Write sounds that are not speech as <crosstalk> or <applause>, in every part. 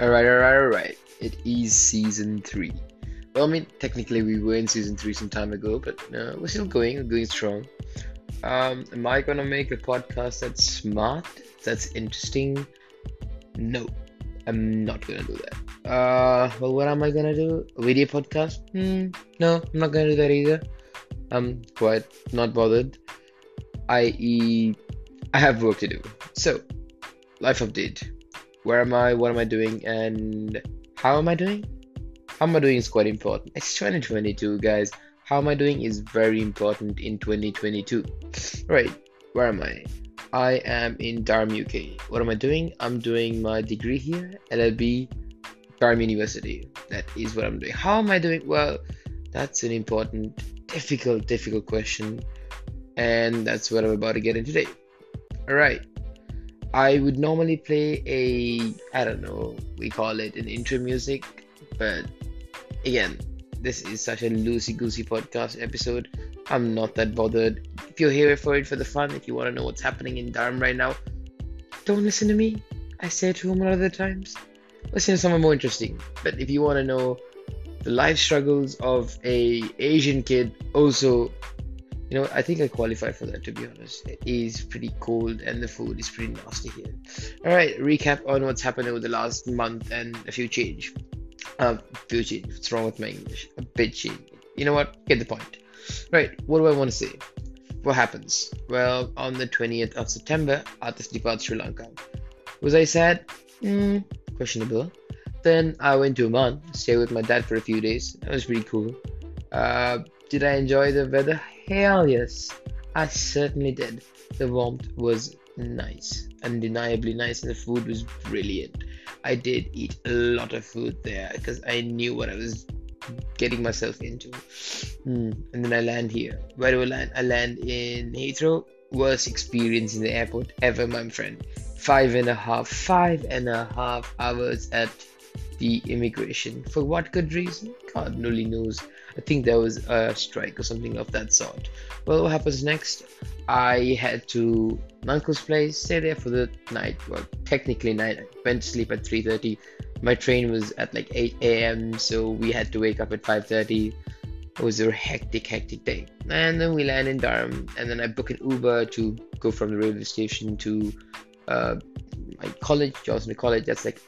Alright, alright, alright. It is season three. Well, I mean, technically we were in season three some time ago, but we're still going, we're going strong. Um, am I gonna make a podcast that's smart, that's interesting? No, I'm not gonna do that. Uh, well, what am I gonna do? A video podcast? Hmm, no, I'm not gonna do that either. I'm quite not bothered. I.e., I have work to do. So, life update. Where am I? What am I doing? And how am I doing? How am I doing is quite important. It's 2022, guys. How am I doing is very important in 2022. Right, where am I? I am in Durham, UK. What am I doing? I'm doing my degree here, LLB, Durham University. That is what I'm doing. How am I doing? Well, that's an important, difficult, difficult question. And that's what I'm about to get in today. Alright. I would normally play a, I don't know, we call it an intro music, but again, this is such a loosey goosey podcast episode. I'm not that bothered. If you're here for it for the fun, if you want to know what's happening in Durham right now, don't listen to me. I say it to him a lot of the times. Listen to someone more interesting. But if you want to know the life struggles of a Asian kid, also you know, I think I qualify for that to be honest. It is pretty cold and the food is pretty nasty here. Alright, recap on what's happened over the last month and a few change. Uh, few change. What's wrong with my English? A bit change. You know what? Get the point. Right, what do I want to say? What happens? Well, on the 20th of September, Atis departs Sri Lanka. Was I sad? Mm, questionable. Then I went to Oman, stayed with my dad for a few days. That was pretty cool. Uh, did I enjoy the weather? Hell yes, I certainly did. The warmth was nice, undeniably nice, and the food was brilliant. I did eat a lot of food there because I knew what I was getting myself into. Mm. And then I land here. Where do I land? I land in Heathrow. Worst experience in the airport ever, my friend. Five and a half, five and a half hours at the immigration. For what good reason? God only knows. I think there was a strike or something of that sort. Well, what happens next? I had to my uncle's place, stay there for the night. Well, technically night. I went to sleep at 3:30. My train was at like 8 a.m., so we had to wake up at 5:30. It was a hectic, hectic day. And then we land in Durham, and then I book an Uber to go from the railway station to uh, my college, John Snow College. That's like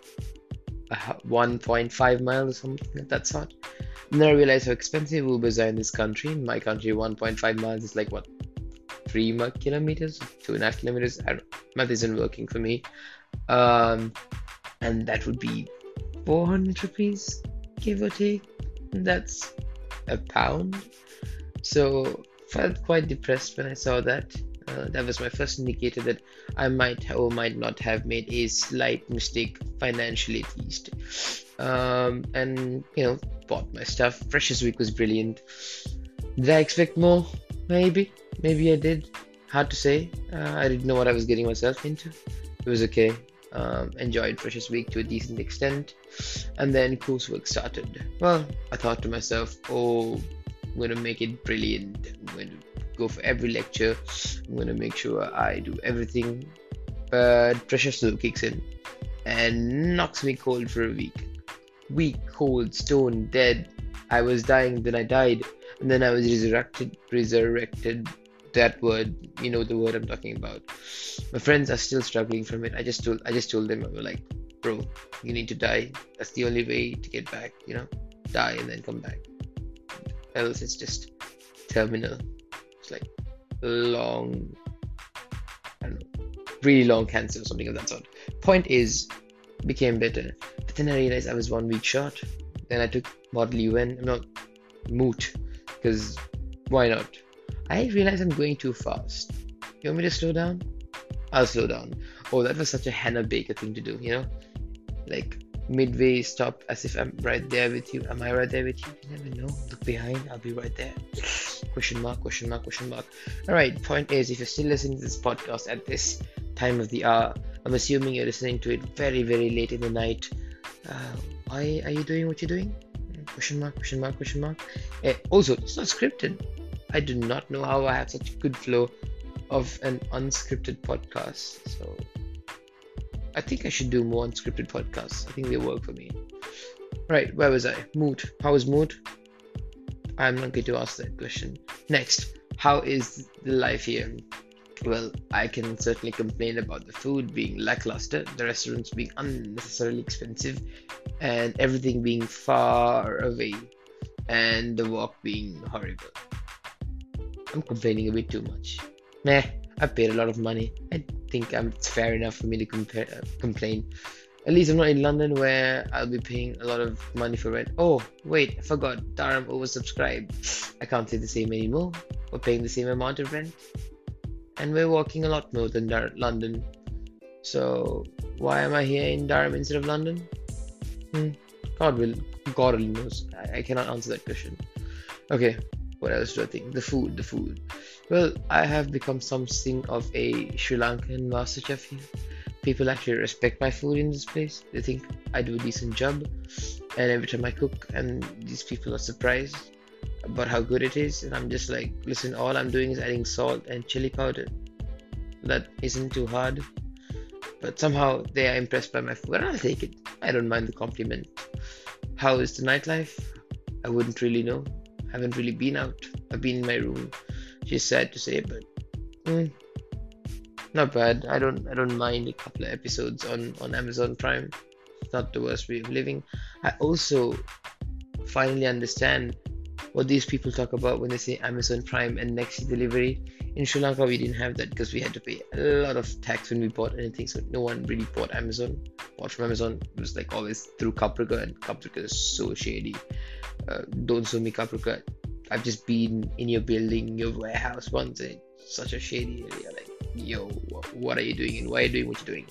1.5 miles or something of that sort. And then I realized how expensive Ubers are in this country. In my country, 1.5 miles is like what, three kilometers, two and a half kilometers. I don't, math isn't working for me. Um, and that would be 400 rupees, give or take. That's a pound. So felt quite depressed when I saw that. Uh, that was my first indicator that I might or might not have made a slight mistake financially at least. Um, and you know, bought my stuff. Freshers Week was brilliant. Did I expect more? Maybe, maybe I did. Hard to say. Uh, I didn't know what I was getting myself into. It was okay. Um, enjoyed Freshers Week to a decent extent, and then coursework started. Well, I thought to myself, oh, I'm gonna make it brilliant. I'm going to go for every lecture. I'm gonna make sure I do everything. But pressure still kicks in and knocks me cold for a week. Weak, cold, stone, dead. I was dying, then I died, and then I was resurrected. Resurrected. That word, you know the word I'm talking about. My friends are still struggling from it. I just told, I just told them, I was like, bro, you need to die. That's the only way to get back. You know, die and then come back. Else, it's just terminal. It's like long, I don't know, really long cancer or something of that sort. Point is, became better. But then I realized I was one week short. Then I took Model UN. I'm not moot because why not? I realized I'm going too fast. You want me to slow down? I'll slow down. Oh, that was such a Hannah Baker thing to do, you know? Like midway stop as if I'm right there with you. Am I right there with you? You never know. Look behind, I'll be right there. Question mark, question mark, question mark. Alright, point is if you're still listening to this podcast at this time of the hour, I'm assuming you're listening to it very, very late in the night. Uh, why are you doing what you're doing? Question mark, question mark, question mark. Uh, also, it's not scripted. I do not know how I have such a good flow of an unscripted podcast. So I think I should do more unscripted podcasts. I think they work for me. Right, where was I? Mood. How is mood? I'm not going to ask that question. Next, how is the life here? Well, I can certainly complain about the food being lackluster, the restaurants being unnecessarily expensive, and everything being far away, and the walk being horrible. I'm complaining a bit too much. Meh, I paid a lot of money. I think I'm, it's fair enough for me to compare, uh, complain. At least I'm not in London where I'll be paying a lot of money for rent. Oh, wait, I forgot. Durham oversubscribed. I can't say the same anymore. We're paying the same amount of rent and we're walking a lot more than Dar- London. So why am I here in Durham instead of London? Hmm. God will, God only knows. I, I cannot answer that question. Okay, what else do I think? The food, the food. Well, I have become something of a Sri Lankan master chef here. People actually respect my food in this place. They think I do a decent job, and every time I cook, and these people are surprised about how good it is and i'm just like listen all i'm doing is adding salt and chili powder. That isn't too hard. But somehow they are impressed by my food. And i'll take it. I don't mind the compliment. How is the nightlife? I wouldn't really know. I haven't really been out. I've been in my room. She's sad to say but mm, not bad. I don't i don't mind a couple of episodes on on amazon prime. Not the worst way of living. I also finally understand what these people talk about when they say Amazon Prime and next delivery. In Sri Lanka, we didn't have that because we had to pay a lot of tax when we bought anything, so no one really bought Amazon. Bought from Amazon it was like always through Kapruka, and Kapruka is so shady. Uh, don't sue me, Kapruka. I've just been in your building, your warehouse once, and it's such a shady area. Like, yo, what are you doing and why are you doing what you're doing?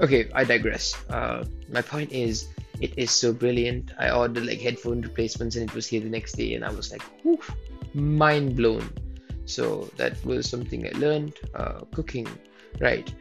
Okay, I digress. Uh, my point is it is so brilliant. I ordered like headphone replacements and it was here the next day, and I was like, whew, mind blown. So that was something I learned. Uh, cooking, right?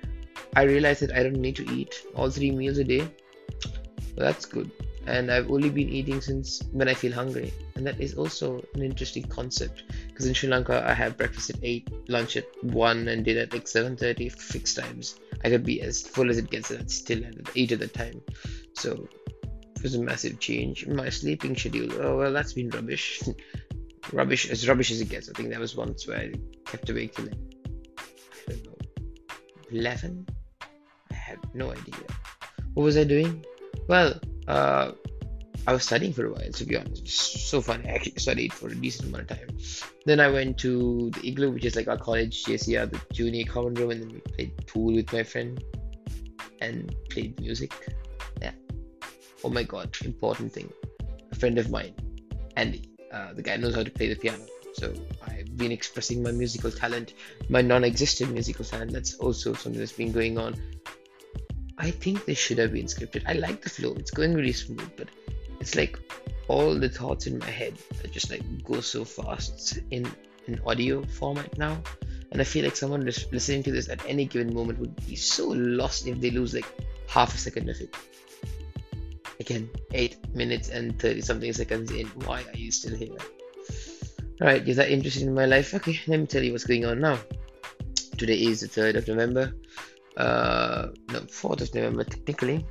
I realized that I don't need to eat all three meals a day. Well, that's good. And I've only been eating since when I feel hungry, and that is also an interesting concept. Because in Sri Lanka, I have breakfast at eight, lunch at one, and dinner at like seven thirty fixed times. I could be as full as it gets, and i still at eight at the time. So was a massive change. My sleeping schedule, oh well, that's been rubbish. <laughs> rubbish, as rubbish as it gets. I think that was once where I kept awake till I don't know, 11? I have no idea. What was I doing? Well, uh, I was studying for a while, to be honest. So fun. I actually studied for a decent amount of time. Then I went to the Igloo, which is like our college JCR, the junior common room, and then we played pool with my friend and played music oh my god, important thing. A friend of mine, Andy, uh, the guy knows how to play the piano. So I've been expressing my musical talent, my non-existent musical talent. That's also something that's been going on. I think this should have been scripted. I like the flow; it's going really smooth, but it's like all the thoughts in my head that just like go so fast in an audio format now. And I feel like someone listening to this at any given moment would be so lost if they lose like half a second of it again 8 minutes and 30 something seconds in why are you still here Alright, is that interested in my life? Okay, let me tell you what's going on now. Today is the 3rd of November. Uh, no, 4th of November, technically.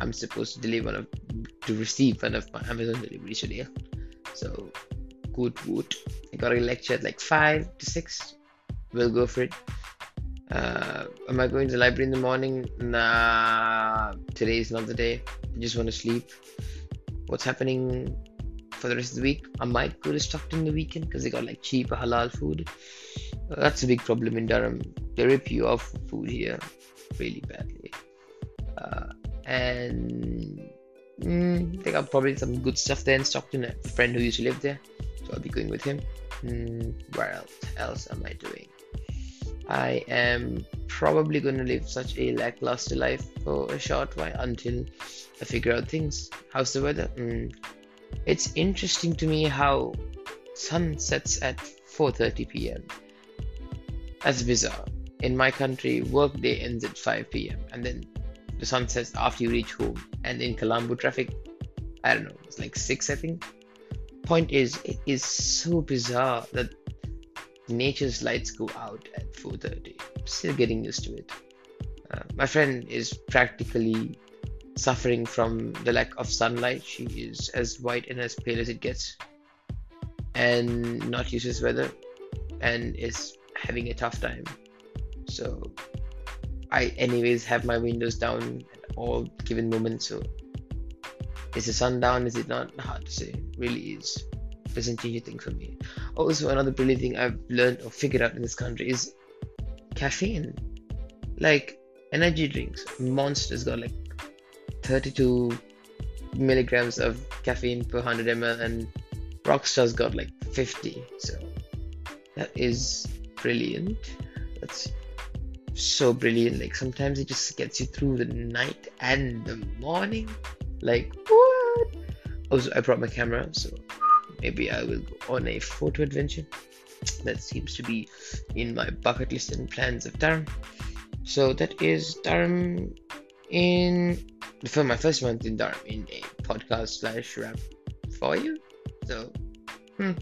I'm supposed to deliver one of, to receive one of my Amazon deliveries today. So, good, good. I got a lecture at like 5 to 6. We'll go for it. Uh, am I going to the library in the morning? Nah, today is not the day. I just want to sleep. What's happening for the rest of the week? I might go to Stockton in the weekend because they got like cheap halal food. That's a big problem in Durham. They rip you off food here really badly. Uh, and mm, they got probably some good stuff there in Stockton. A friend who used to live there, so I'll be going with him. Mm, where else, else am I doing? I am probably going to live such a lackluster life for a short while until I figure out things. How's the weather? Mm. It's interesting to me how sun sets at 4:30 p.m. That's bizarre. In my country, work day ends at 5 p.m. and then the sun sets after you reach home. And in Colombo traffic, I don't know, it's like 6 I think. Point is, it is so bizarre that nature's lights go out at 4.30 still getting used to it Uh, my friend is practically suffering from the lack of sunlight. She is as white and as pale as it gets, and not used to weather, and is having a tough time. So, I, anyways, have my windows down at all given moments. So, is the sun down? Is it not? Hard to say. Really is. Doesn't change a thing for me. Also, another brilliant thing I've learned or figured out in this country is caffeine. Like energy drinks, Monster's got like 32 milligrams of caffeine per 100 ml, and Rockstar's got like 50. So that is brilliant. That's so brilliant. Like sometimes it just gets you through the night and the morning. Like what? Also, I brought my camera, so maybe I will go on a photo adventure. That seems to be in my bucket list and plans of Durham. So that is Durham in for my first month in Durham in a podcast slash rap for you. So, hmm,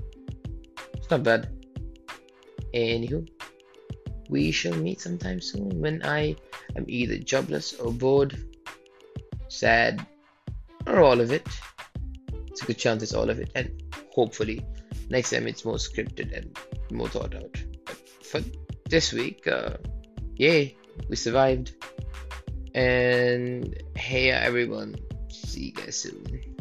it's not bad. Anywho, we shall meet sometime soon when I am either jobless or bored, sad, or all of it. It's a good chance it's all of it, and hopefully next time it's more scripted and more thought out. But for this week, uh, yay, we survived. And hey everyone, see you guys soon.